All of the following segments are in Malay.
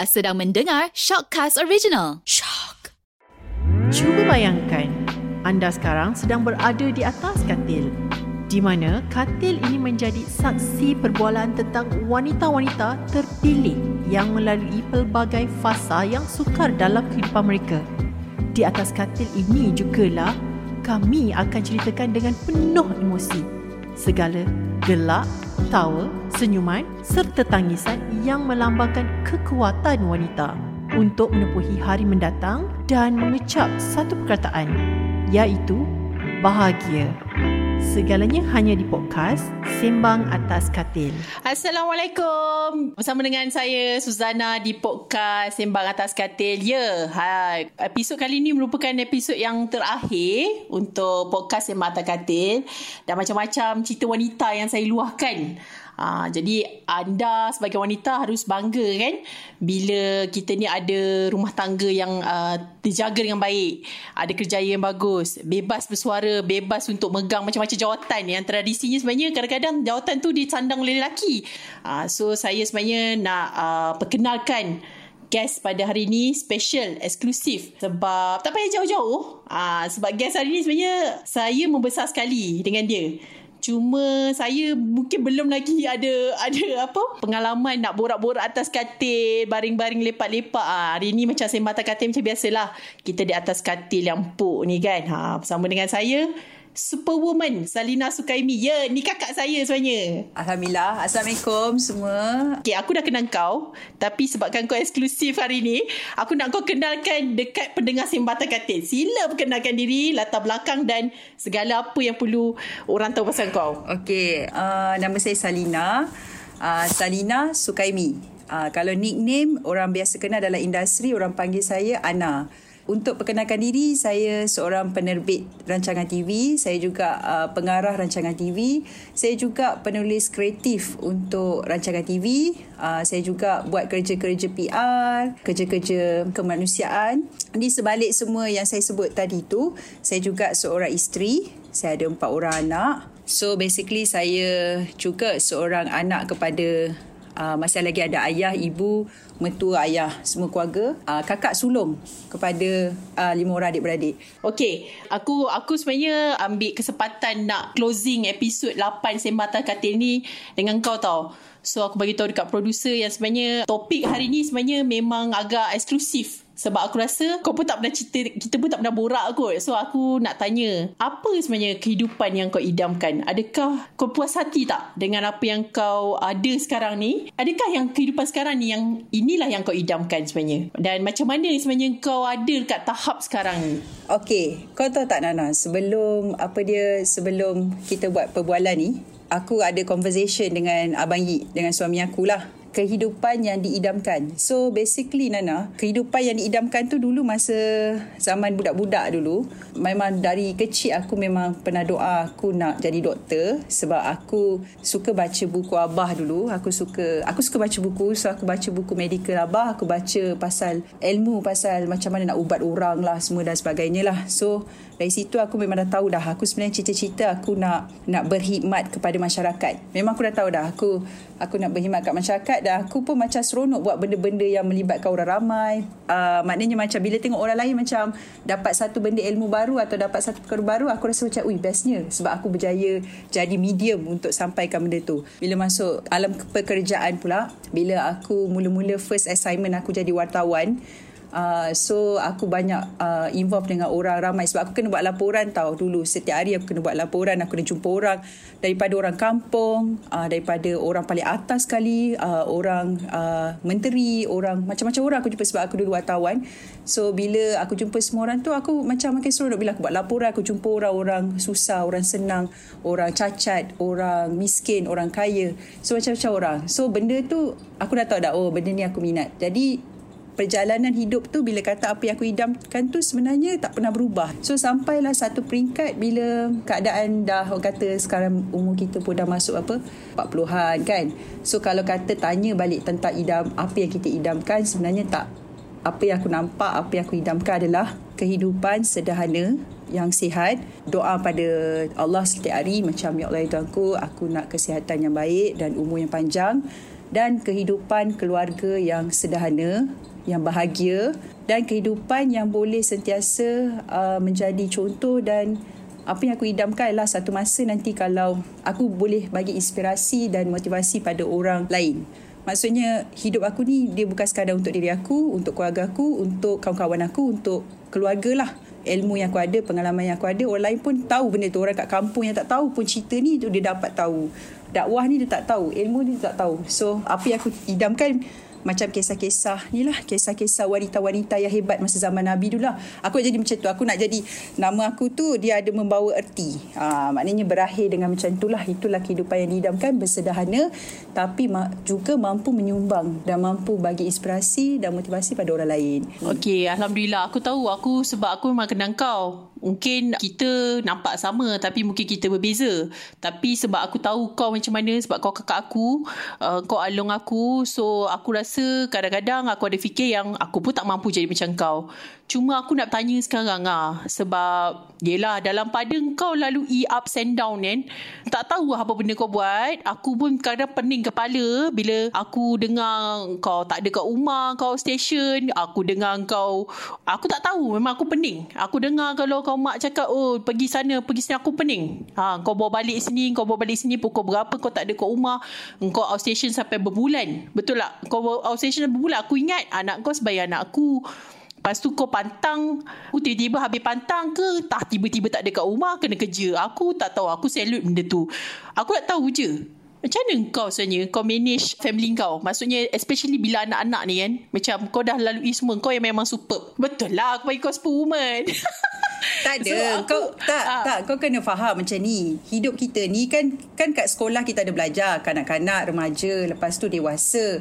Sedang mendengar Shockcast Original. Shock. Cuba bayangkan, anda sekarang sedang berada di atas katil. Di mana katil ini menjadi saksi perbualan tentang wanita-wanita terpilih yang melalui pelbagai fasa yang sukar dalam kehidupan mereka. Di atas katil ini jugalah kami akan ceritakan dengan penuh emosi segala gelak, tawa, senyuman serta tangisan yang melambangkan kekuatan wanita untuk menepuhi hari mendatang dan mengecap satu perkataan iaitu bahagia. Segalanya hanya di podcast Sembang Atas Katil. Assalamualaikum. Bersama dengan saya Suzana di podcast Sembang Atas Katil. Ya, hai. episod kali ini merupakan episod yang terakhir untuk podcast Sembang Atas Katil dan macam-macam cerita wanita yang saya luahkan Ha, jadi anda sebagai wanita harus bangga kan bila kita ni ada rumah tangga yang uh, terjaga dengan baik, ada kerjaya yang bagus, bebas bersuara, bebas untuk megang macam-macam jawatan yang tradisinya sebenarnya kadang-kadang jawatan tu disandang oleh lelaki. Ha, so saya sebenarnya nak uh, perkenalkan guest pada hari ini special, eksklusif sebab tak payah jauh-jauh. Ah sebab guest hari ini sebenarnya saya membesar sekali dengan dia. Cuma saya mungkin belum lagi ada ada apa pengalaman nak borak-borak atas katil, baring-baring lepak-lepak. Ha, hari ni macam sembatan katil macam biasalah. Kita di atas katil yang empuk ni kan. Ha, bersama dengan saya Superwoman Salina Sukaimi. Ya, ni kakak saya sebenarnya. Alhamdulillah. Assalamualaikum semua. Okay, aku dah kenal kau. Tapi sebabkan kau eksklusif hari ni, aku nak kau kenalkan dekat pendengar Sembatan Katil. Sila perkenalkan diri, latar belakang dan segala apa yang perlu orang tahu pasal kau. Okay, uh, nama saya Salina. Uh, Salina Sukaimi. Uh, kalau nickname, orang biasa kenal dalam industri, orang panggil saya Ana. Untuk perkenalkan diri, saya seorang penerbit rancangan TV. Saya juga uh, pengarah rancangan TV. Saya juga penulis kreatif untuk rancangan TV. Uh, saya juga buat kerja-kerja PR, kerja-kerja kemanusiaan. Di sebalik semua yang saya sebut tadi tu, saya juga seorang isteri. Saya ada empat orang anak. So basically saya juga seorang anak kepada uh, masih lagi ada ayah, ibu, mertua, ayah, semua keluarga. Uh, kakak sulung kepada uh, lima orang adik-beradik. Okay, aku aku sebenarnya ambil kesempatan nak closing episod 8 Sembatan Katil ni dengan kau tau. So aku bagi tahu dekat producer yang sebenarnya topik hari ni sebenarnya memang agak eksklusif sebab aku rasa kau pun tak pernah cerita Kita pun tak pernah borak kot. So aku nak tanya Apa sebenarnya kehidupan yang kau idamkan? Adakah kau puas hati tak Dengan apa yang kau ada sekarang ni? Adakah yang kehidupan sekarang ni Yang inilah yang kau idamkan sebenarnya? Dan macam mana sebenarnya kau ada Dekat tahap sekarang ni? Okay Kau tahu tak Nana? Sebelum Apa dia Sebelum kita buat perbualan ni Aku ada conversation dengan Abang Yi Dengan suami aku lah kehidupan yang diidamkan. So basically Nana, kehidupan yang diidamkan tu dulu masa zaman budak-budak dulu, memang dari kecil aku memang pernah doa aku nak jadi doktor sebab aku suka baca buku abah dulu. Aku suka aku suka baca buku, so aku baca buku medical abah, aku baca pasal ilmu pasal macam mana nak ubat orang lah semua dan sebagainya lah. So dari situ aku memang dah tahu dah aku sebenarnya cita-cita aku nak nak berkhidmat kepada masyarakat. Memang aku dah tahu dah aku aku nak berkhidmat kat masyarakat dan aku pun macam seronok buat benda-benda yang melibatkan orang ramai. Uh, maknanya macam bila tengok orang lain macam dapat satu benda ilmu baru atau dapat satu perkara baru aku rasa macam ui bestnya sebab aku berjaya jadi medium untuk sampaikan benda tu. Bila masuk alam pekerjaan pula bila aku mula-mula first assignment aku jadi wartawan Uh, so aku banyak uh, involve dengan orang ramai. Sebab aku kena buat laporan tau dulu. Setiap hari aku kena buat laporan. Aku kena jumpa orang. Daripada orang kampung uh, daripada orang paling atas sekali uh, orang uh, menteri orang macam-macam orang aku jumpa sebab aku dulu wartawan so bila aku jumpa semua orang tu aku macam makin seronok. Bila aku buat laporan aku jumpa orang-orang susah orang senang orang cacat orang miskin orang kaya. So macam-macam orang. So benda tu aku dah tahu dah oh benda ni aku minat. Jadi perjalanan hidup tu bila kata apa yang aku idamkan tu sebenarnya tak pernah berubah. So sampailah satu peringkat bila keadaan dah orang kata sekarang umur kita pun dah masuk apa 40-an kan. So kalau kata tanya balik tentang idam apa yang kita idamkan sebenarnya tak apa yang aku nampak apa yang aku idamkan adalah kehidupan sederhana yang sihat. Doa pada Allah setiap hari macam ya Allah itu aku, aku nak kesihatan yang baik dan umur yang panjang dan kehidupan keluarga yang sederhana, yang bahagia dan kehidupan yang boleh sentiasa uh, menjadi contoh dan apa yang aku idamkan adalah satu masa nanti kalau aku boleh bagi inspirasi dan motivasi pada orang lain. Maksudnya hidup aku ni dia bukan sekadar untuk diri aku, untuk keluarga aku, untuk kawan-kawan aku, untuk keluarga lah. Ilmu yang aku ada, pengalaman yang aku ada, orang lain pun tahu benda tu. Orang kat kampung yang tak tahu pun cerita ni tu dia dapat tahu. Dakwah ni dia tak tahu, ilmu ni dia tak tahu. So apa yang aku idamkan macam kisah-kisah ni lah. Kisah-kisah wanita-wanita yang hebat masa zaman Nabi dulu lah. Aku jadi macam tu. Aku nak jadi nama aku tu dia ada membawa erti. Ha, maknanya berakhir dengan macam itulah itulah kehidupan yang diidamkan bersederhana tapi juga mampu menyumbang dan mampu bagi inspirasi dan motivasi pada orang lain. Okey, Alhamdulillah. Aku tahu. Aku sebab aku memang kenal kau Mungkin kita nampak sama tapi mungkin kita berbeza. Tapi sebab aku tahu kau macam mana sebab kau kakak aku, uh, kau alung aku. So aku rasa kadang-kadang aku ada fikir yang aku pun tak mampu jadi macam kau. Cuma aku nak tanya sekarang ah sebab yelah dalam pada kau lalu e ups and down kan. Tak tahu apa benda kau buat. Aku pun kadang pening kepala bila aku dengar kau tak ada kat rumah, kau station, aku dengar kau aku tak tahu memang aku pening. Aku dengar kalau kau mak cakap oh pergi sana, pergi sini aku pening. Ha kau bawa balik sini, kau bawa balik sini pukul berapa kau tak ada kat rumah. Kau outstation sampai berbulan. Betul tak? Kau outstation berbulan. Aku ingat anak kau sebagai anak aku. Lepas tu kau pantang Aku tiba-tiba habis pantang ke Tak tiba-tiba tak ada kat rumah Kena kerja Aku tak tahu Aku salute benda tu Aku nak tahu je Macam mana kau sebenarnya Kau manage family kau Maksudnya Especially bila anak-anak ni kan Macam kau dah lalui semua Kau yang memang superb Betul lah Aku bagi kau superwoman Tak ada. So, aku, kau tak ha. tak kau kena faham macam ni. Hidup kita ni kan kan kat sekolah kita ada belajar kanak-kanak, remaja, lepas tu dewasa,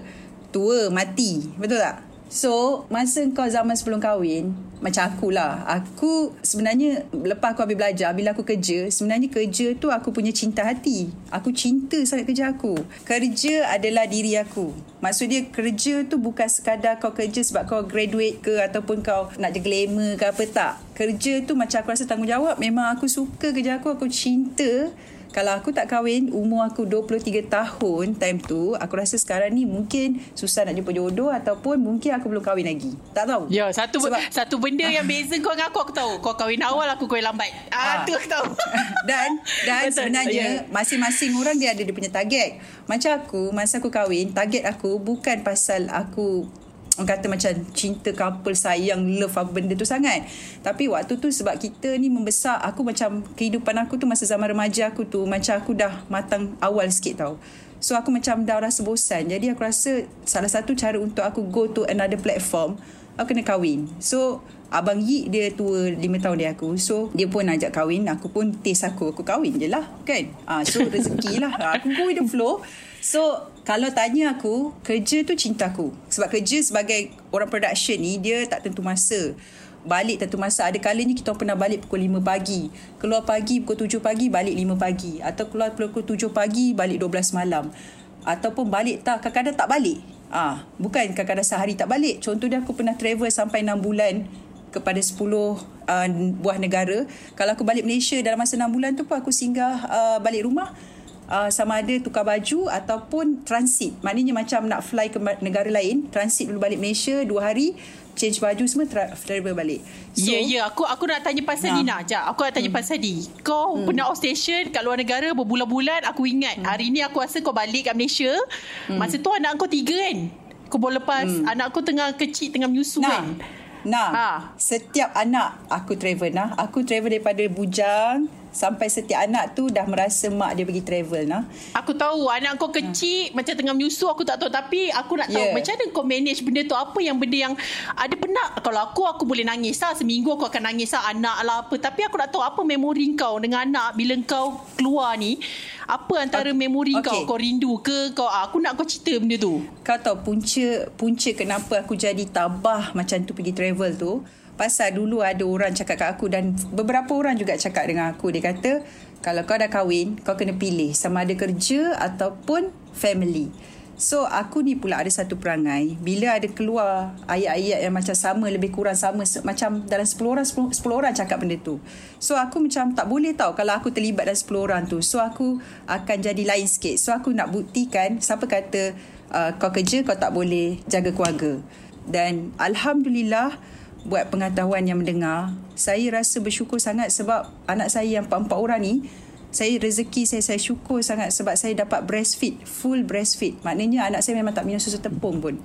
tua, mati. Betul tak? So, masa kau zaman sebelum kahwin, macam akulah. Aku sebenarnya lepas aku habis belajar, bila aku kerja, sebenarnya kerja tu aku punya cinta hati. Aku cinta sangat kerja aku. Kerja adalah diri aku. Maksudnya kerja tu bukan sekadar kau kerja sebab kau graduate ke ataupun kau nak je glamour ke apa tak. Kerja tu macam aku rasa tanggungjawab. Memang aku suka kerja aku, aku cinta kalau aku tak kahwin umur aku 23 tahun time tu aku rasa sekarang ni mungkin susah nak jumpa jodoh ataupun mungkin aku belum kahwin lagi tak tahu ya satu Sebab, satu benda yang beza kau dengan aku aku tahu kau kahwin awal aku kahwin lambat ah, ah. tu aku tahu dan dan Betul. sebenarnya yeah. masing-masing orang dia ada dia punya target macam aku masa aku kahwin target aku bukan pasal aku orang kata macam cinta couple sayang love apa benda tu sangat. Tapi waktu tu sebab kita ni membesar aku macam kehidupan aku tu masa zaman remaja aku tu macam aku dah matang awal sikit tau. So aku macam dah rasa bosan. Jadi aku rasa salah satu cara untuk aku go to another platform aku kena kahwin. So Abang Yi dia tua 5 tahun dia aku. So dia pun ajak kahwin Aku pun taste aku Aku kahwin je lah Kan? Ha, So rezeki lah Aku go with the flow So kalau tanya aku Kerja tu cinta aku. Sebab kerja sebagai Orang production ni Dia tak tentu masa. Balik tentu masa. Ada kalanya kita pernah balik Pukul 5 pagi. Keluar pagi Pukul 7 pagi Balik 5 pagi. Atau keluar pukul 7 pagi Balik 12 malam. Ataupun balik tak Kadang-kadang tak balik. Ah, Bukan kadang-kadang sehari tak balik. Contoh dia aku pernah travel Sampai 6 bulan kepada 10 uh, buah negara. Kalau aku balik Malaysia dalam masa 6 bulan tu pun aku singgah uh, balik rumah uh, sama ada tukar baju ataupun transit. Maknanya macam nak fly ke negara lain, transit dulu balik Malaysia 2 hari, change baju semua tra- travel balik. So, ya, yeah, ya. Yeah. Aku aku nak tanya pasal nah. Nina. Sekejap. Aku nak tanya hmm. pasal di. Kau hmm. pernah off station kat luar negara berbulan-bulan. Aku ingat. Hmm. Hari ni aku rasa kau balik kat Malaysia. Hmm. Masa tu anak kau tiga kan? Kau boleh lepas. Hmm. Anak kau tengah kecil, tengah menyusu nah. kan? Nah, ha. setiap anak aku travel nah. Aku travel daripada Bujang sampai setiap anak tu dah merasa mak dia pergi travel nah. Aku tahu anak kau kecil ha. macam tengah menyusu aku tak tahu tapi aku nak tahu yeah. macam mana kau manage benda tu apa yang benda yang ada pernah kalau aku aku boleh nangis lah seminggu aku akan nangis lah anak lah apa tapi aku nak tahu apa memori kau dengan anak bila kau keluar ni apa antara okay. memori okay. kau kau rindu ke kau ah, aku nak kau cerita benda tu kau tahu punca punca kenapa aku jadi tabah macam tu pergi travel tu pasal dulu ada orang cakap kat aku dan beberapa orang juga cakap dengan aku dia kata kalau kau dah kahwin kau kena pilih sama ada kerja ataupun family So aku ni pula ada satu perangai bila ada keluar ayat-ayat yang macam sama lebih kurang sama macam dalam 10 orang 10, 10 orang cakap benda tu. So aku macam tak boleh tahu kalau aku terlibat dalam 10 orang tu. So aku akan jadi lain sikit. So aku nak buktikan siapa kata uh, kau kerja kau tak boleh jaga keluarga. Dan alhamdulillah buat pengetahuan yang mendengar, saya rasa bersyukur sangat sebab anak saya yang empat-empat orang ni saya rezeki saya saya syukur sangat sebab saya dapat breastfeed full breastfeed. Maknanya anak saya memang tak minum susu tepung pun.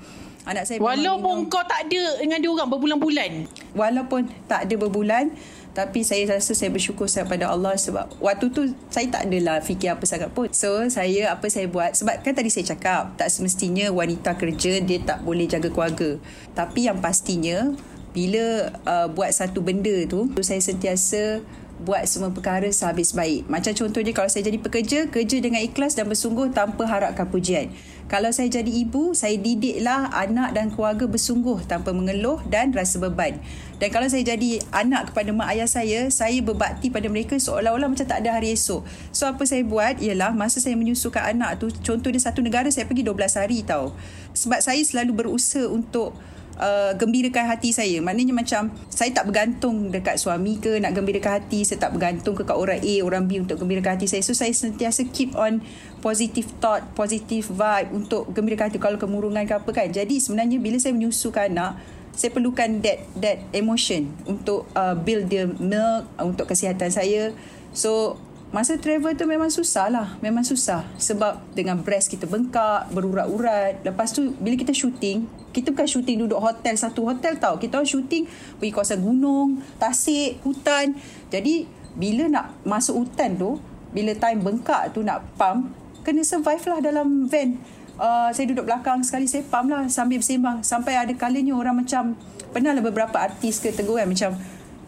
Anak saya walaupun kau tak ada dengan dia orang berbulan-bulan. Walaupun tak ada berbulan tapi saya rasa saya bersyukur sangat pada Allah sebab waktu tu saya tak adalah fikir apa sangat pun. So saya apa saya buat sebab kan tadi saya cakap tak semestinya wanita kerja dia tak boleh jaga keluarga. Tapi yang pastinya bila uh, buat satu benda tu saya sentiasa buat semua perkara sehabis baik. Macam contohnya kalau saya jadi pekerja, kerja dengan ikhlas dan bersungguh tanpa harapkan pujian. Kalau saya jadi ibu, saya didiklah anak dan keluarga bersungguh tanpa mengeluh dan rasa beban. Dan kalau saya jadi anak kepada mak ayah saya, saya berbakti pada mereka seolah-olah macam tak ada hari esok. So apa saya buat ialah masa saya menyusukan anak tu, contoh dia satu negara saya pergi 12 hari tau. Sebab saya selalu berusaha untuk uh, gembirakan hati saya. Maknanya macam saya tak bergantung dekat suami ke nak gembirakan hati. Saya tak bergantung ke orang A, orang B untuk gembirakan hati saya. So saya sentiasa keep on positive thought, positive vibe untuk gembirakan hati kalau kemurungan ke apa kan. Jadi sebenarnya bila saya menyusukan anak, saya perlukan that that emotion untuk uh, build the milk uh, untuk kesihatan saya. So masa travel tu memang susah lah. Memang susah. Sebab dengan breast kita bengkak, berurat-urat. Lepas tu bila kita shooting, kita bukan shooting duduk hotel satu hotel tau kita shooting pergi kawasan gunung tasik hutan jadi bila nak masuk hutan tu bila time bengkak tu nak pump kena survive lah dalam van uh, saya duduk belakang sekali saya pump lah sambil bersembang sampai ada kalanya orang macam pernah lah beberapa artis ke tegur kan macam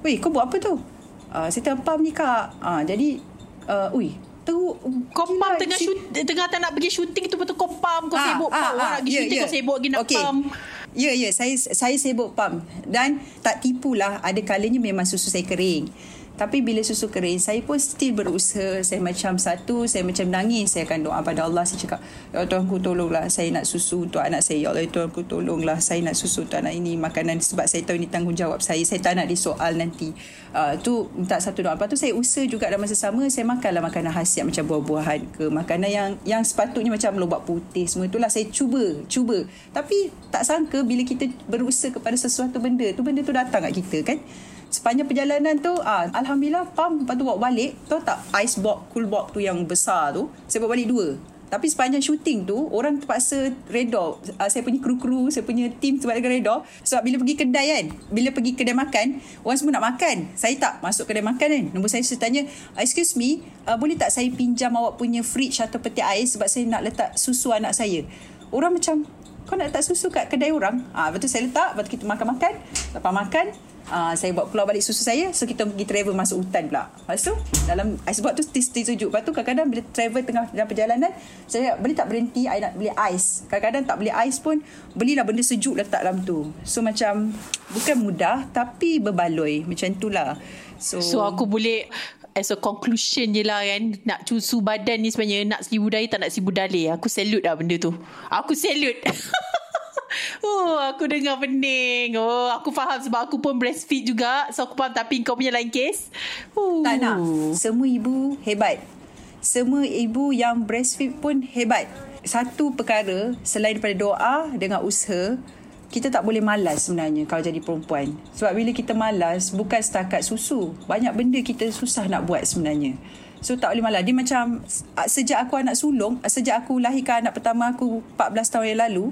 weh kau buat apa tu uh, saya tengah pump ni kak uh, jadi uh, ui tu kau pam tengah shoot tengah tak nak pergi shooting tu betul kau pam kau ah, sibuk ah, pam ah, pergi yeah, shooting yeah. kau sibuk pergi nak okay. pam Ya, ya. Saya saya sibuk pam. Dan tak tipulah ada kalanya memang susu saya kering. Tapi bila susu kering, saya pun still berusaha. Saya macam satu, saya macam nangis. Saya akan doa pada Allah. Saya cakap, Ya Tuhan ku tolonglah. Saya nak susu untuk anak saya. Ya Allah, Tuhan ku tolonglah. Saya nak susu untuk anak ini. Makanan sebab saya tahu ini tanggungjawab saya. Saya tak nak disoal nanti. Uh, tu minta satu doa. Lepas tu saya usaha juga dalam masa sama. Saya makanlah makanan khasiat macam buah-buahan ke. Makanan yang yang sepatutnya macam lobak putih. Semua itulah saya cuba. Cuba. Tapi tak sangka bila kita berusaha kepada sesuatu benda. tu benda tu datang kat kita kan sepanjang perjalanan tu ah alhamdulillah pam lepas tu bawa balik. Tahu tak ice box cool box tu yang besar tu saya bawa balik dua. Tapi sepanjang syuting tu orang terpaksa redor uh, saya punya kru-kru saya punya team sebab redor sebab bila pergi kedai kan bila pergi kedai makan orang semua nak makan. Saya tak masuk kedai makan kan. Nombor saya saya tanya excuse me uh, boleh tak saya pinjam awak punya fridge atau peti air sebab saya nak letak susu anak saya? Orang macam kau nak letak susu kat kedai orang? Ah betul saya letak. Lepas kita makan-makan. Lepas makan uh, saya bawa keluar balik susu saya so kita pergi travel masuk hutan pula. Lepas tu dalam ice box tu still sejuk lepas tu kadang-kadang bila travel tengah dalam perjalanan saya boleh tak berhenti I nak beli ais? Kadang-kadang tak beli ais pun belilah benda sejuk letak dalam tu. So macam bukan mudah tapi berbaloi. Macam itulah so, so aku boleh as a conclusion je lah kan nak susu badan ni sebenarnya nak seribu daya tak nak dalih aku salute lah benda tu. Aku salute Oh, aku dengar pening. Oh, aku faham sebab aku pun breastfeed juga. So, aku faham tapi kau punya lain case. Uh. Tak nak. Semua ibu hebat. Semua ibu yang breastfeed pun hebat. Satu perkara, selain daripada doa dengan usaha, kita tak boleh malas sebenarnya kalau jadi perempuan. Sebab bila kita malas, bukan setakat susu. Banyak benda kita susah nak buat sebenarnya. So tak boleh malas. Dia macam sejak aku anak sulung, sejak aku lahirkan anak pertama aku 14 tahun yang lalu,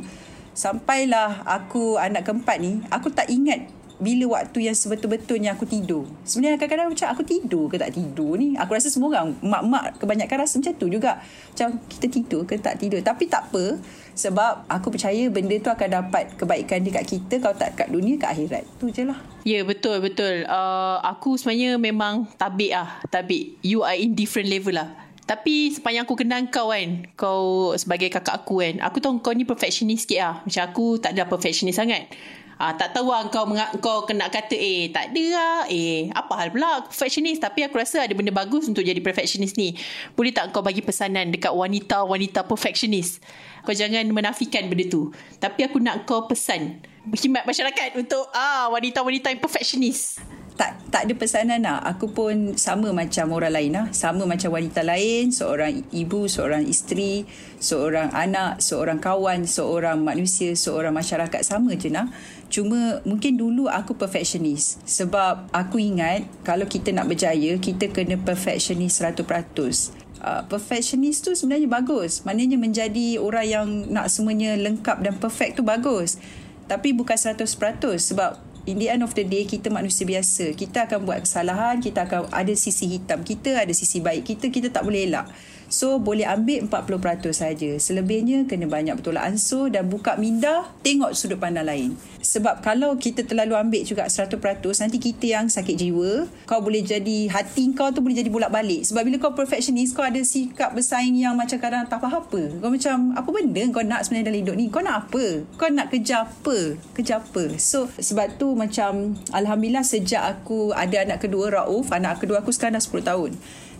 Sampailah aku anak keempat ni, aku tak ingat bila waktu yang sebetul-betulnya aku tidur. Sebenarnya kadang-kadang macam aku tidur ke tak tidur ni. Aku rasa semua orang, mak-mak kebanyakan rasa macam tu juga. Macam kita tidur ke tak tidur. Tapi tak apa. Sebab aku percaya benda tu akan dapat kebaikan dekat kita kalau tak kat dunia, kat akhirat. Tu je lah. Ya, yeah, betul, betul. Uh, aku sebenarnya memang tabik lah. Tabik. You are in different level lah. Tapi sepanjang aku kenal kau kan Kau sebagai kakak aku kan Aku tahu kau ni perfectionist sikit lah Macam aku tak ada perfectionist sangat. Ah, tak tahu lah kau, kau kena kata Eh tak ada lah Eh apa hal pula? Perfectionist. Tapi aku rasa ada benda bagus Untuk jadi perfectionist ni. Boleh tak kau bagi pesanan Dekat wanita-wanita perfectionist? Kau jangan menafikan benda tu. Tapi aku nak kau pesan berkhidmat masyarakat untuk ah wanita-wanita yang perfectionist tak tak ada pesanan lah. Aku pun sama macam orang lain lah. Sama macam wanita lain, seorang ibu, seorang isteri, seorang anak, seorang kawan, seorang manusia, seorang masyarakat sama je lah. Cuma mungkin dulu aku perfectionist. Sebab aku ingat kalau kita nak berjaya, kita kena perfectionist 100%. Uh, perfectionist tu sebenarnya bagus. Maknanya menjadi orang yang nak semuanya lengkap dan perfect tu bagus. Tapi bukan 100% sebab in the end of the day kita manusia biasa. Kita akan buat kesalahan kita akan ada sisi hitam kita ada sisi baik kita kita tak boleh elak So boleh ambil 40% saja. Selebihnya kena banyak betul ansur dan buka minda, tengok sudut pandang lain. Sebab kalau kita terlalu ambil juga 100%, nanti kita yang sakit jiwa, kau boleh jadi hati kau tu boleh jadi bolak-balik. Sebab bila kau perfectionist, kau ada sikap bersaing yang macam kadang tak faham apa. Kau macam apa benda kau nak sebenarnya dalam hidup ni? Kau nak apa? Kau nak kerja apa? Kerja apa? So sebab tu macam alhamdulillah sejak aku ada anak kedua Rauf, anak kedua aku sekarang dah 10 tahun.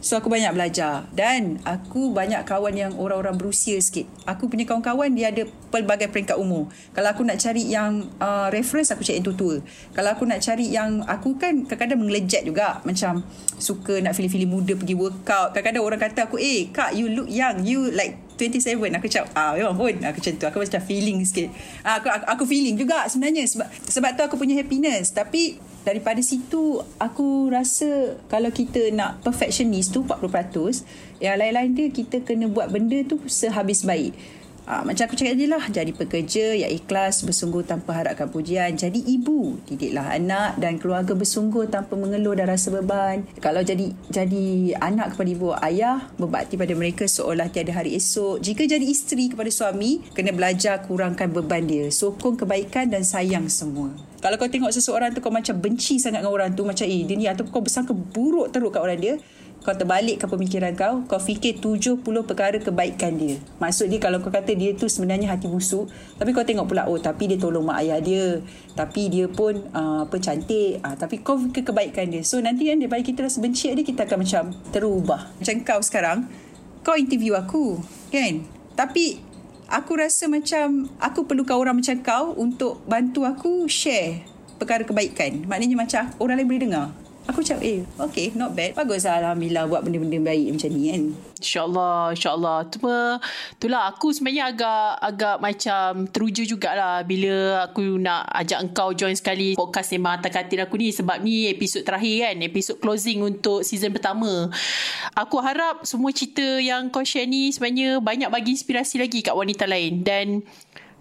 So aku banyak belajar dan aku banyak kawan yang orang-orang berusia sikit. Aku punya kawan-kawan dia ada pelbagai peringkat umur. Kalau aku nak cari yang uh, reference aku cari yang tua-tua. Kalau aku nak cari yang aku kan kadang-kadang mengelejat juga macam suka nak feeling-feeling muda pergi workout. Kadang-kadang orang kata aku, "Eh, kak you look young. You like 27 aku cakap ah memang pun aku macam tu. Aku macam feeling sikit. Ah, aku, aku aku feeling juga sebenarnya sebab sebab tu aku punya happiness. Tapi daripada situ aku rasa kalau kita nak perfectionist tu 40% yang lain-lain dia kita kena buat benda tu sehabis baik Ha, macam aku cakap tadi lah, jadi pekerja yang ikhlas, bersungguh tanpa harapkan pujian. Jadi ibu, didiklah anak dan keluarga bersungguh tanpa mengeluh dan rasa beban. Kalau jadi jadi anak kepada ibu ayah, berbakti pada mereka seolah tiada hari esok. Jika jadi isteri kepada suami, kena belajar kurangkan beban dia. Sokong kebaikan dan sayang semua. Kalau kau tengok seseorang tu kau macam benci sangat dengan orang tu, macam eh dia ni atau kau bersangka buruk teruk kat orang dia, kau terbalikkan pemikiran kau, kau fikir 70 perkara kebaikan dia. Maksud dia kalau kau kata dia tu sebenarnya hati busuk, tapi kau tengok pula, oh tapi dia tolong mak ayah dia. Tapi dia pun uh, apa cantik. Uh, tapi kau fikir kebaikan dia. So nanti kan daripada kita rasa benci dia, kita akan macam terubah. Macam kau sekarang, kau interview aku, kan? Tapi aku rasa macam aku perlukan orang macam kau untuk bantu aku share perkara kebaikan. Maknanya macam orang lain boleh dengar. Aku cakap eh Okay not bad. Bagus lah Alhamdulillah Buat benda-benda baik macam ni kan? InsyaAllah InsyaAllah. Cuma Itulah aku sebenarnya agak Agak macam Teruja jugalah Bila aku nak Ajak engkau join sekali Podcast Sembang Atas Katil aku ni. Sebab ni episod terakhir kan? Episod closing Untuk season pertama. Aku harap Semua cerita yang kau share ni Sebenarnya Banyak bagi inspirasi lagi Kat wanita lain. Dan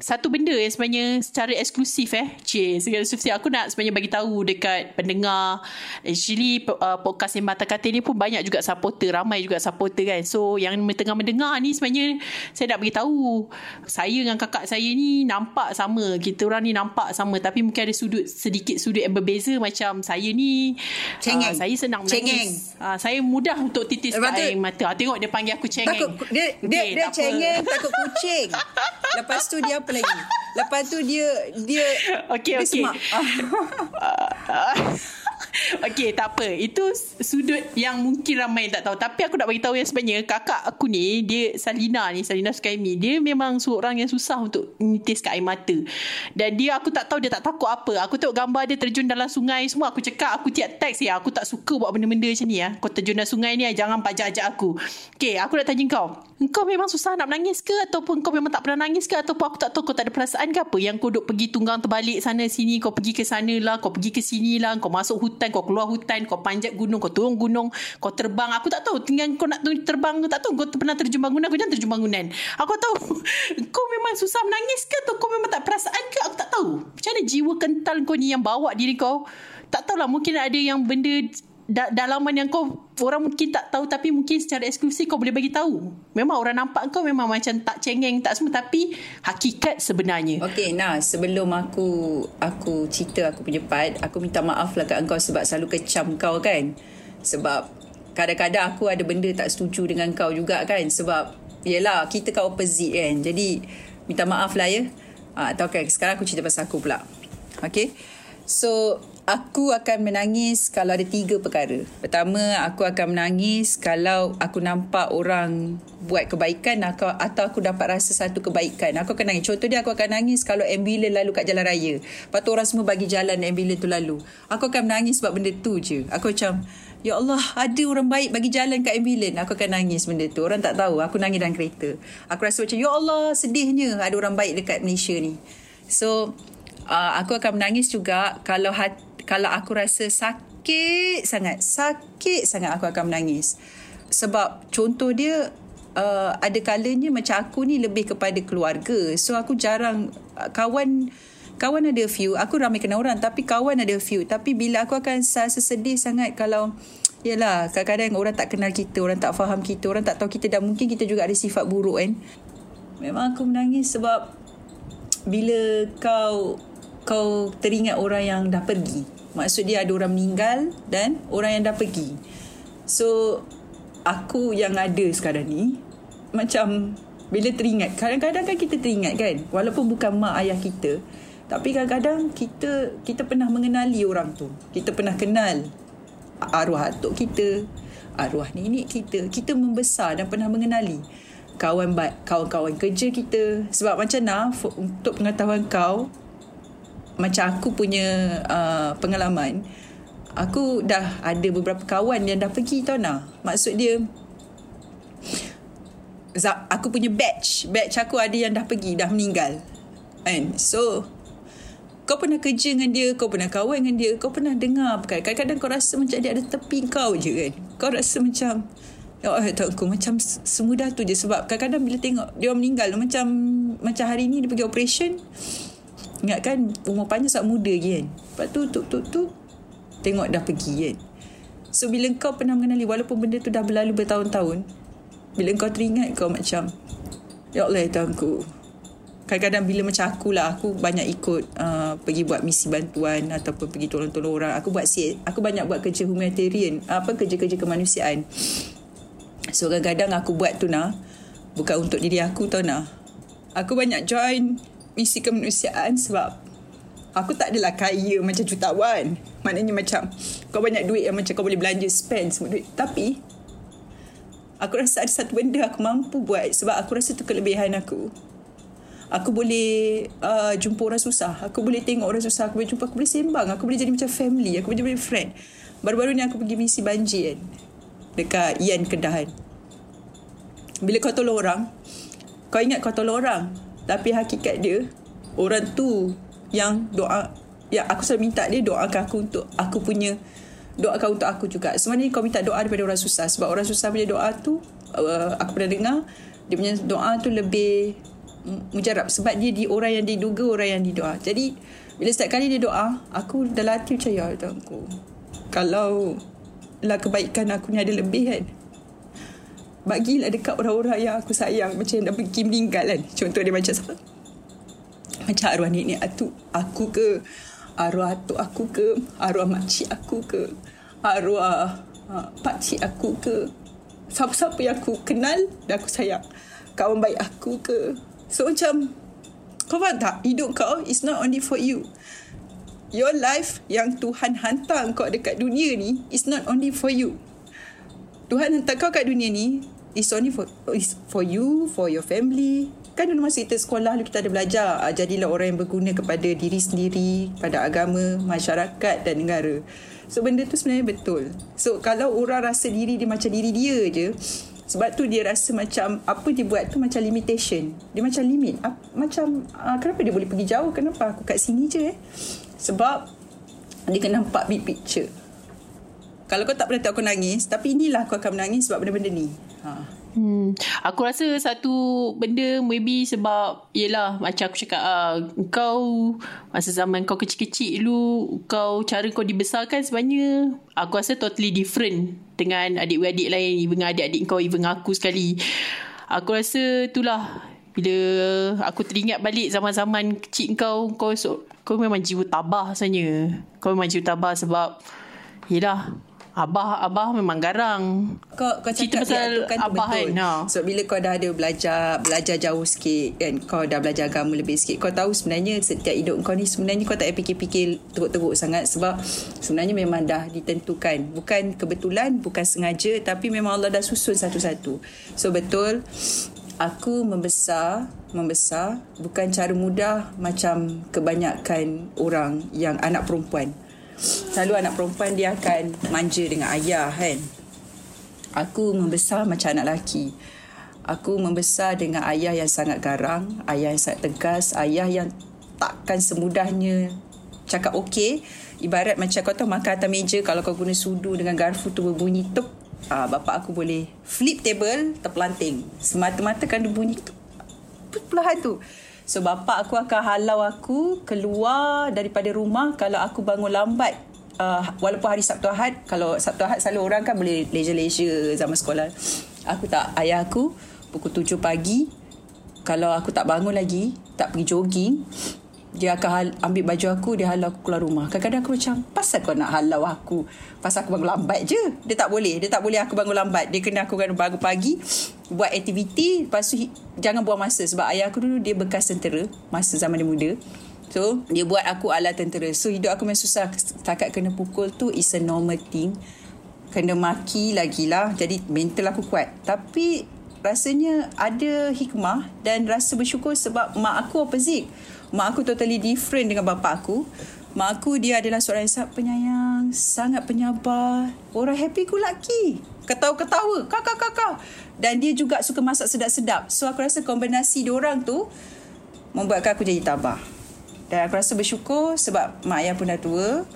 satu benda yang sebenarnya secara eksklusif eh cik secara eksklusif aku nak sebenarnya bagi tahu dekat pendengar. Actually uh, podcast yang mata kata ni pun banyak juga supporter ramai juga supporter kan. So yang tengah mendengar ni sebenarnya saya nak bagi tahu saya dengan kakak saya ni nampak sama kita orang ni nampak sama. Tapi mungkin ada sudut sedikit sudut yang berbeza macam saya ni cengeng. uh, saya senang menangis. Uh, saya mudah untuk titis air mata. Uh, tengok dia panggil aku cengeng. takut, dia, dia, okay, dia cengeng takut kucing. Lepas tu dia lagi. Lepas tu dia dia okey okey. Okey, tak apa. Itu sudut yang mungkin ramai tak tahu. Tapi aku nak bagi tahu yang sebenarnya kakak aku ni, dia Salina ni, Salina Sukaimi, dia memang seorang yang susah untuk nitis kat air mata. Dan dia aku tak tahu dia tak takut apa. Aku tengok gambar dia terjun dalam sungai semua. Aku cakap, aku tiap teks ya. Aku tak suka buat benda-benda macam ni ya. Kau terjun dalam sungai ni, jangan pajak-ajak aku. Okey, aku nak tanya kau. Kau memang susah nak menangis ke? Ataupun kau memang tak pernah nangis ke? Ataupun aku tak tahu kau tak ada perasaan ke apa? Yang kau duk pergi tunggang terbalik sana sini. Kau pergi ke sana lah. Kau pergi ke sini lah. Kau masuk hutan hutan kau keluar hutan kau panjat gunung kau turun gunung kau terbang. Aku tak tahu tinggal kau nak terbang tak tahu. Kau pernah terjun bangunan aku jangan terjun bangunan aku tahu kau memang susah menangis ke atau kau memang tak perasaan ke? Aku tak tahu. Macam mana jiwa kental kau ni yang bawa diri kau? Tak tahulah mungkin ada yang benda da- dalaman yang kau orang mungkin tak tahu tapi mungkin secara eksklusif kau boleh bagi tahu. Memang orang nampak kau memang macam tak cengeng tak semua tapi hakikat sebenarnya. Okey, nah sebelum aku aku cerita aku punya part, aku minta maaf lah kat engkau sebab selalu kecam kau kan. Sebab kadang-kadang aku ada benda tak setuju dengan kau juga kan sebab yelah kita kau opposite kan. Jadi minta maaf lah ya. Ah, tahu kan sekarang aku cerita pasal aku pula. Okay. So Aku akan menangis kalau ada tiga perkara. Pertama, aku akan menangis kalau aku nampak orang buat kebaikan atau, atau aku dapat rasa satu kebaikan. Aku akan nangis. Contoh dia, aku akan nangis kalau ambulans lalu kat jalan raya. Lepas tu orang semua bagi jalan ambulans tu lalu. Aku akan menangis sebab benda tu je. Aku macam, Ya Allah, ada orang baik bagi jalan kat ambulans. Aku akan nangis benda tu. Orang tak tahu. Aku nangis dalam kereta. Aku rasa macam, Ya Allah, sedihnya ada orang baik dekat Malaysia ni. So, uh, aku akan menangis juga kalau hati kalau aku rasa sakit sangat, sakit sangat aku akan menangis. Sebab contoh dia uh, ada kalanya macam aku ni lebih kepada keluarga. So aku jarang uh, kawan kawan ada few. Aku ramai kenal orang tapi kawan ada few. Tapi bila aku akan rasa sedih sangat kalau Yalah, kadang-kadang orang tak kenal kita, orang tak faham kita, orang tak tahu kita dan mungkin kita juga ada sifat buruk kan. Memang aku menangis sebab bila kau kau teringat orang yang dah pergi. Maksud dia ada orang meninggal dan orang yang dah pergi. So, aku yang ada sekarang ni, macam bila teringat, kadang-kadang kan kita teringat kan, walaupun bukan mak ayah kita, tapi kadang-kadang kita kita pernah mengenali orang tu. Kita pernah kenal arwah atuk kita, arwah nenek kita. Kita membesar dan pernah mengenali kawan kawan-kawan kerja kita. Sebab macam nak untuk pengetahuan kau, macam aku punya uh, pengalaman aku dah ada beberapa kawan yang dah pergi tau nah maksud dia aku punya batch batch aku ada yang dah pergi dah meninggal kan? So kau pernah kerja dengan dia kau pernah kawan dengan dia kau pernah dengar kadang-kadang kau rasa macam dia ada tepi kau je kan? Kau rasa macam Ya Allah tak aku macam semudah tu je sebab kadang-kadang bila tengok dia meninggal macam macam hari ni dia pergi operation Ingat kan umur panjang sangat muda lagi kan. Lepas tu tuk tuk tuk tengok dah pergi kan. So bila kau pernah mengenali walaupun benda tu dah berlalu bertahun-tahun. Bila kau teringat kau macam Ya Allah ya Tuhanku. Kadang-kadang bila macam aku lah aku banyak ikut uh, pergi buat misi bantuan ataupun pergi tolong-tolong orang. Aku buat aku banyak buat kerja humanitarian, apa kerja-kerja kemanusiaan. So kadang-kadang aku buat tu nah bukan untuk diri aku tau nah. Aku banyak join misi kemanusiaan sebab aku tak adalah kaya macam jutawan. Maknanya macam kau banyak duit yang macam kau boleh belanja spend semua duit. Tapi aku rasa ada satu benda aku mampu buat sebab aku rasa tu kelebihan aku. Aku boleh uh, jumpa orang susah. Aku boleh tengok orang susah. Aku boleh jumpa. Aku boleh sembang. Aku boleh jadi macam family. Aku boleh jadi friend. Baru-baru ni aku pergi misi banjir kan. Dekat Ian Kedahan. Bila kau tolong orang. Kau ingat kau tolong orang. Tapi hakikat dia Orang tu Yang doa Ya aku selalu minta dia Doakan aku untuk Aku punya Doakan untuk aku juga. Sebenarnya kau minta doa Daripada orang susah. Sebab orang susah punya doa tu uh, Aku pernah dengar Dia punya doa tu lebih Mujarab. Sebab dia di orang yang diduga Orang yang didoa. Jadi Bila setiap kali dia doa Aku dah latih macam Ya aku Kalau Lah kebaikan aku ni ada lebih kan bagilah dekat orang-orang yang aku sayang. Macam yang dah pergi meninggal kan. Contoh dia macam siapa? Macam arwah nenek atuk aku ke? Arwah atuk aku ke? Arwah makcik aku ke? Arwah uh, pakcik aku ke? Siapa-siapa yang aku kenal dan aku sayang. Kawan baik aku ke? So macam kau faham tak? Hidup kau is not only for you. Your life yang Tuhan hantar kau dekat dunia ni is not only for you. Tuhan hantar kau kat dunia ni It's only for it's for you, for your family. Kan dulu masa kita sekolah kita ada belajar ah, jadilah orang yang berguna kepada diri sendiri, pada agama, masyarakat dan negara. So benda tu sebenarnya betul. So kalau orang rasa diri dia macam diri dia je, sebab tu dia rasa macam apa dia buat tu macam limitation. Dia macam limit. Macam uh, kenapa dia boleh pergi jauh? Kenapa aku kat sini je eh? Sebab dia kena nampak big picture. Kalau kau tak pernah tengok aku nangis, tapi inilah aku akan menangis sebab benda-benda ni. Ha. Hmm. Aku rasa satu benda maybe sebab yelah macam aku cakap uh, kau masa zaman kau kecil-kecil dulu kau cara kau dibesarkan sebenarnya aku rasa totally different dengan adik-adik lain even adik-adik kau even aku sekali. Aku rasa itulah bila aku teringat balik zaman-zaman kecil kau kau kau memang jiwa tabah sebenarnya. Kau memang jiwa tabah sebab yelah Abah Abah memang garang Kau, kau Cerita cakap pasal dia tu kan abah betul. kan, ha. So bila kau dah ada belajar belajar jauh sikit kan kau dah belajar agama lebih sikit kau tahu sebenarnya setiap hidup kau ni sebenarnya kau tak payah fikir-fikir teruk-teruk sangat sebab sebenarnya memang dah ditentukan bukan kebetulan bukan sengaja tapi memang Allah dah susun satu-satu. So betul aku membesar membesar bukan cara mudah macam kebanyakan orang yang anak perempuan. Selalu anak perempuan dia akan manja dengan ayah kan. Aku membesar macam anak lelaki. Aku membesar dengan ayah yang sangat garang, ayah yang sangat tegas, ayah yang takkan semudahnya cakap okey. Ibarat macam kau tahu makan atas meja kalau kau guna sudu dengan garfu tu berbunyi tup. Ah, bapak aku boleh flip table terpelanting. Semata-mata kan dia bunyi tup. Perlahan tu. So bapak aku akan halau aku keluar daripada rumah kalau aku bangun lambat uh, walaupun hari Sabtu Ahad kalau Sabtu Ahad selalu orang kan boleh leisure-leisure zaman sekolah. Aku tak ayah aku pukul 7 pagi kalau aku tak bangun lagi, tak pergi jogging, dia akan hal, ambil baju aku, dia halau aku keluar rumah. Kadang-kadang aku macam, pasal kau nak halau aku? Pasal aku bangun lambat je. Dia tak boleh. Dia tak boleh aku bangun lambat. Dia kena aku kena bangun pagi, buat aktiviti, lepas tu jangan buang masa. Sebab ayah aku dulu dia bekas tentera, masa zaman dia muda. So, dia buat aku ala tentera. So, hidup aku memang susah. Setakat kena pukul tu is a normal thing. Kena maki lagi lah. Jadi, mental aku kuat. Tapi, rasanya ada hikmah dan rasa bersyukur sebab mak aku opposite. Mak aku totally different dengan bapa aku. Mak aku dia adalah seorang yang sangat penyayang, sangat penyabar, orang happy go lucky. Ketawa-ketawa, kakak-kakak. Dan dia juga suka masak sedap-sedap. So aku rasa kombinasi orang tu membuatkan aku jadi tabah. Dan aku rasa bersyukur sebab mak ayah pun dah tua.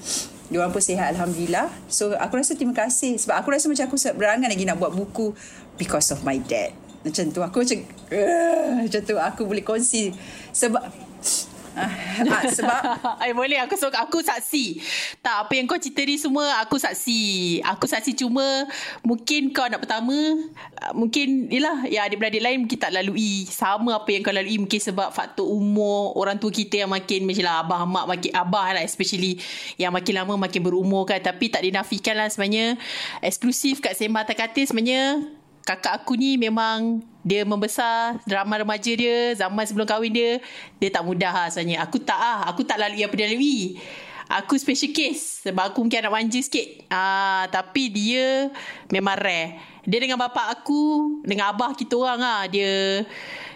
Dia orang pun sihat Alhamdulillah. So aku rasa terima kasih. Sebab aku rasa macam aku berangan lagi nak buat buku because of my dad. Macam tu aku macam uh, macam tu aku boleh kongsi sebab ah, ah, sebab Ay, boleh aku so, aku saksi. Tak apa yang kau cerita ni semua aku saksi. Aku saksi cuma mungkin kau anak pertama ah, mungkin yalah ya adik-beradik lain mungkin tak lalui sama apa yang kau lalui mungkin sebab faktor umur orang tua kita yang makin macam lah abah mak makin abah lah especially yang makin lama makin berumur kan tapi tak dinafikan lah sebenarnya eksklusif kat Sembah Takatil sebenarnya kakak aku ni memang dia membesar drama remaja dia zaman sebelum kahwin dia dia tak mudah lah sebenarnya. Aku tak ah aku tak lalui apa dia lalui. Aku special case sebab aku mungkin anak manja sikit. Ah tapi dia memang rare. Dia dengan bapa aku dengan abah kita orang ah dia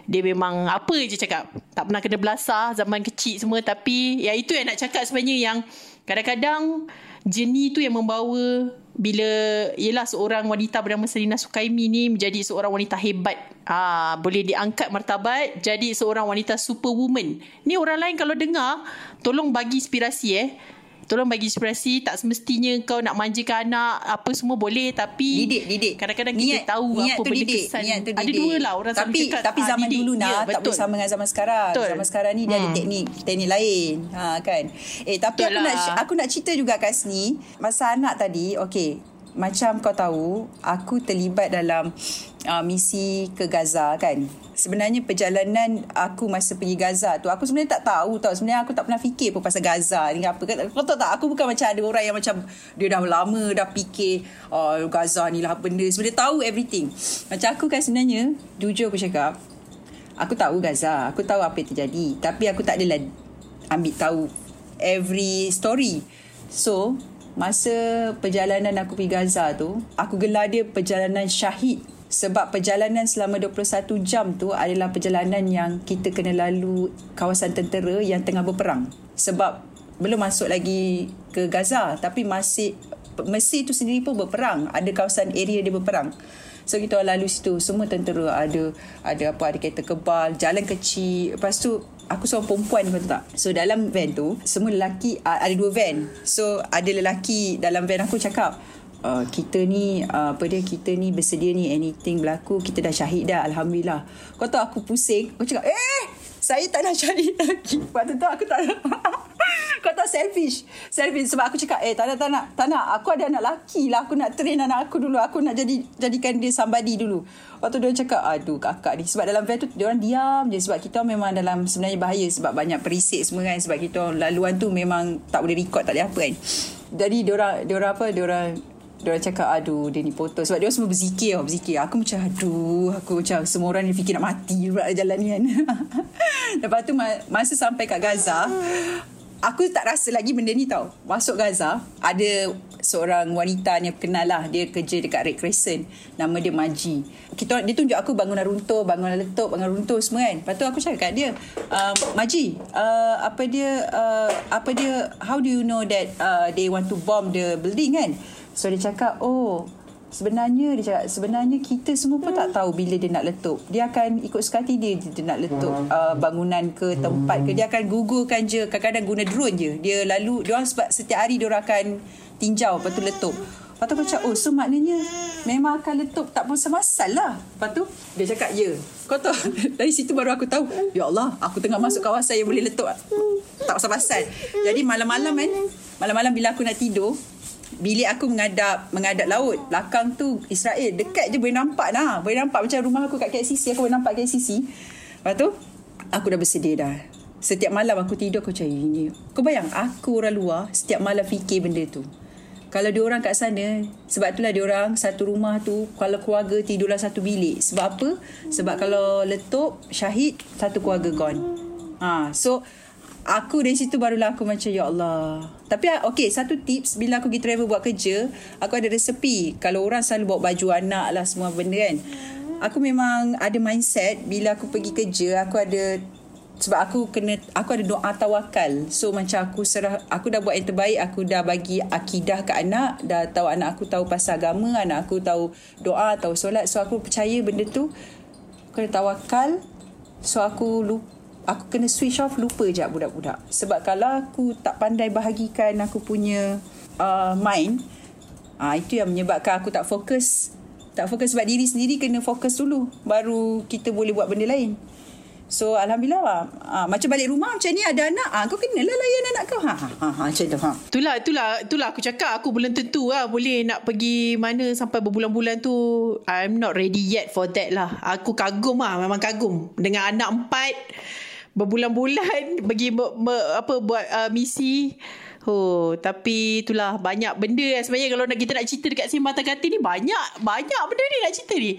dia memang apa je cakap. Tak pernah kena belasah zaman kecil semua tapi ya itu yang nak cakap sebenarnya yang kadang-kadang jenis tu yang membawa bila ialah seorang wanita bernama Selina Sukaimi ni menjadi seorang wanita hebat. Ah, boleh diangkat martabat jadi seorang wanita superwoman. Ni orang lain kalau dengar tolong bagi inspirasi eh. Tolong bagi inspirasi tak semestinya kau nak manjakan anak apa semua boleh tapi didik didik kadang-kadang kita tahu niat apa benda didik, kesan. niat tu Ada didik. dua lah orang tapi cakap tapi ah, zaman didik. dulu Ya, nak tak betul. boleh sama dengan zaman sekarang Betul. zaman sekarang ni dia ada Hmm. teknik teknik lain ha kan eh tapi Betul aku nak lah. aku nak cerita juga kat sini masa anak tadi okey macam kau tahu aku terlibat dalam uh, misi ke Gaza kan. Sebenarnya perjalanan aku masa pergi Gaza tu aku sebenarnya tak tahu tau. Sebenarnya aku tak pernah fikir pun pasal Gaza ni. Apa kau tahu tak aku bukan macam ada orang yang macam dia dah lama dah fikir oh, Gaza ni lah benda. Sebenarnya tahu everything. Macam aku kan sebenarnya jujur aku cakap aku tahu Gaza aku tahu apa yang terjadi. Tapi aku tak adalah ambil tahu every story. So masa perjalanan aku pergi Gaza tu aku gelar dia perjalanan syahid. Sebab perjalanan selama 21 jam tu adalah perjalanan yang kita kena lalu kawasan tentera yang tengah berperang. Sebab belum masuk lagi ke Gaza tapi masih Mesir tu sendiri pun berperang. Ada kawasan area dia berperang. So kita lalu situ. Semua tentera ada Ada apa Ada kereta kebal Jalan kecil. Lepas tu Aku seorang perempuan kau tak? So dalam van tu Semua lelaki uh, Ada dua van. So ada lelaki Dalam van aku cakap uh, Kita ni uh, Apa dia Kita ni bersedia ni Anything berlaku Kita dah syahid dah Alhamdulillah. Kau tahu aku pusing Aku cakap Eh Saya tak nak syahid lagi. Waktu tu aku tak kau tahu selfish. Selfish Sebab aku cakap Eh tak nak tak nak Tak nak. Aku ada anak lelaki lah. Aku nak train anak aku dulu. Aku nak jadi Jadikan dia somebody dulu. Waktu dia cakap Aduh kakak ni. Sebab dalam van tu Dia orang diam je. Sebab kita memang dalam Sebenarnya bahaya Sebab banyak perisik semua kan. Sebab kita orang laluan tu Memang tak boleh record Tak boleh apa kan. Jadi dia orang Dia orang apa? Dia orang Diorang cakap aduh dia ni potong. Sebab dia semua berzikir tau Berzikir. Aku macam aduh Aku macam semua orang ni fikir nak mati Pula jalan ni kan. Lepas tu masa sampai kat Gaza Aku tak rasa lagi benda ni tau. Masuk Gaza Ada seorang wanita ni kenal lah. Dia kerja dekat Red Crescent. Nama dia Maji. Kita, Dia tunjuk aku bangunan runtuh Bangunan letup Bangunan runtuh semua kan. Lepas tu aku cakap kat dia um, Maji uh, Apa dia uh, Apa dia How do you know that uh, They want to bomb the building kan? So dia cakap Oh Sebenarnya dia cakap Sebenarnya kita semua pun tak tahu Bila dia nak letup. Dia akan ikut sekati dia Dia nak letup uh, Bangunan ke tempat ke. Dia akan gugurkan je Kadang-kadang guna drone je. Dia lalu Dia orang sebab setiap hari Dia orang akan tinjau Lepas tu letup. Lepas tu aku cakap Oh so maknanya Memang akan letup Tak pun semasal lah. Lepas tu Dia cakap ya. Kau tahu Dari situ baru aku tahu Ya Allah Aku tengah masuk kawasan Yang boleh letup. Tak pasal-pasal Jadi malam-malam kan? Malam-malam bila aku nak tidur bilik aku mengadap mengadap laut. Belakang tu Israel. Dekat je boleh nampak lah. Boleh nampak macam rumah aku kat KCC. Aku boleh nampak KCC. Lepas tu, aku dah bersedia dah. Setiap malam aku tidur, aku cari ini. Kau bayang, aku orang luar, setiap malam fikir benda tu. Kalau dia orang kat sana, sebab itulah dia orang satu rumah tu, kalau keluarga tidurlah satu bilik. Sebab apa? Sebab kalau letup, syahid, satu keluarga gone. Ha, so, Aku dari situ barulah aku macam ya Allah. Tapi ah, okay satu tips bila aku pergi travel buat kerja, aku ada resepi. Kalau orang selalu bawa baju anak lah semua benda kan. Aku memang ada mindset bila aku pergi kerja, aku ada sebab aku kena aku ada doa tawakal. So macam aku serah aku dah buat yang terbaik, aku dah bagi akidah ke anak, dah tahu anak aku tahu pasal agama, anak aku tahu doa, tahu solat. So aku percaya benda tu kena tawakal. So aku lupa aku kena switch off lupa je budak-budak. Sebab kalau aku tak pandai bahagikan aku punya uh, mind, uh, itu yang menyebabkan aku tak fokus. Tak fokus sebab diri sendiri kena fokus dulu. Baru kita boleh buat benda lain. So Alhamdulillah lah. Ha, macam balik rumah macam ni ada anak. Ha, kau kena lah layan anak kau. Ha, ha, ha, ha, macam tu. Ha. Itulah, itulah, itulah aku cakap. Aku belum tentu lah boleh nak pergi mana sampai berbulan-bulan tu. I'm not ready yet for that lah. Aku kagum lah. Memang kagum. Dengan anak empat berbulan-bulan pergi me, me, apa buat uh, misi Oh, tapi itulah banyak benda yang sebenarnya kalau nak kita nak cerita dekat Simbang Takati ni banyak banyak benda ni nak cerita ni.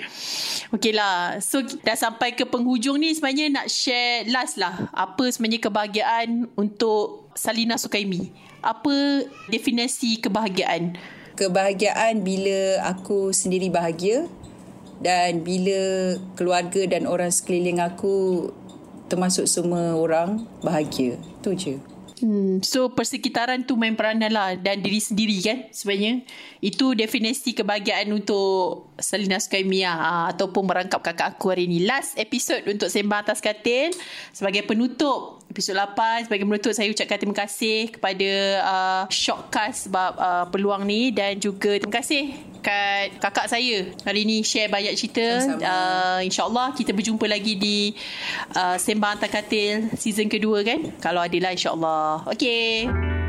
Okeylah. So dah sampai ke penghujung ni sebenarnya nak share last lah apa sebenarnya kebahagiaan untuk Salina Sukaimi. Apa definisi kebahagiaan? Kebahagiaan bila aku sendiri bahagia dan bila keluarga dan orang sekeliling aku termasuk semua orang bahagia. Tu je. Hmm, so persekitaran tu main peranan lah dan diri sendiri kan sebenarnya. Itu definisi kebahagiaan untuk Salina Sukaimia uh, ataupun merangkap kakak aku hari ni. Last episode untuk Sembang Atas Katil sebagai penutup episod 8 sebagai penutup saya ucapkan terima kasih kepada uh, Shockcast sebab uh, peluang ni dan juga terima kasih kat kakak saya. Hari ni share banyak cerita. Uh, insyaallah kita berjumpa lagi di uh, Sembang Atas Katil season kedua kan? Kalau ada lah insyaallah. Okay.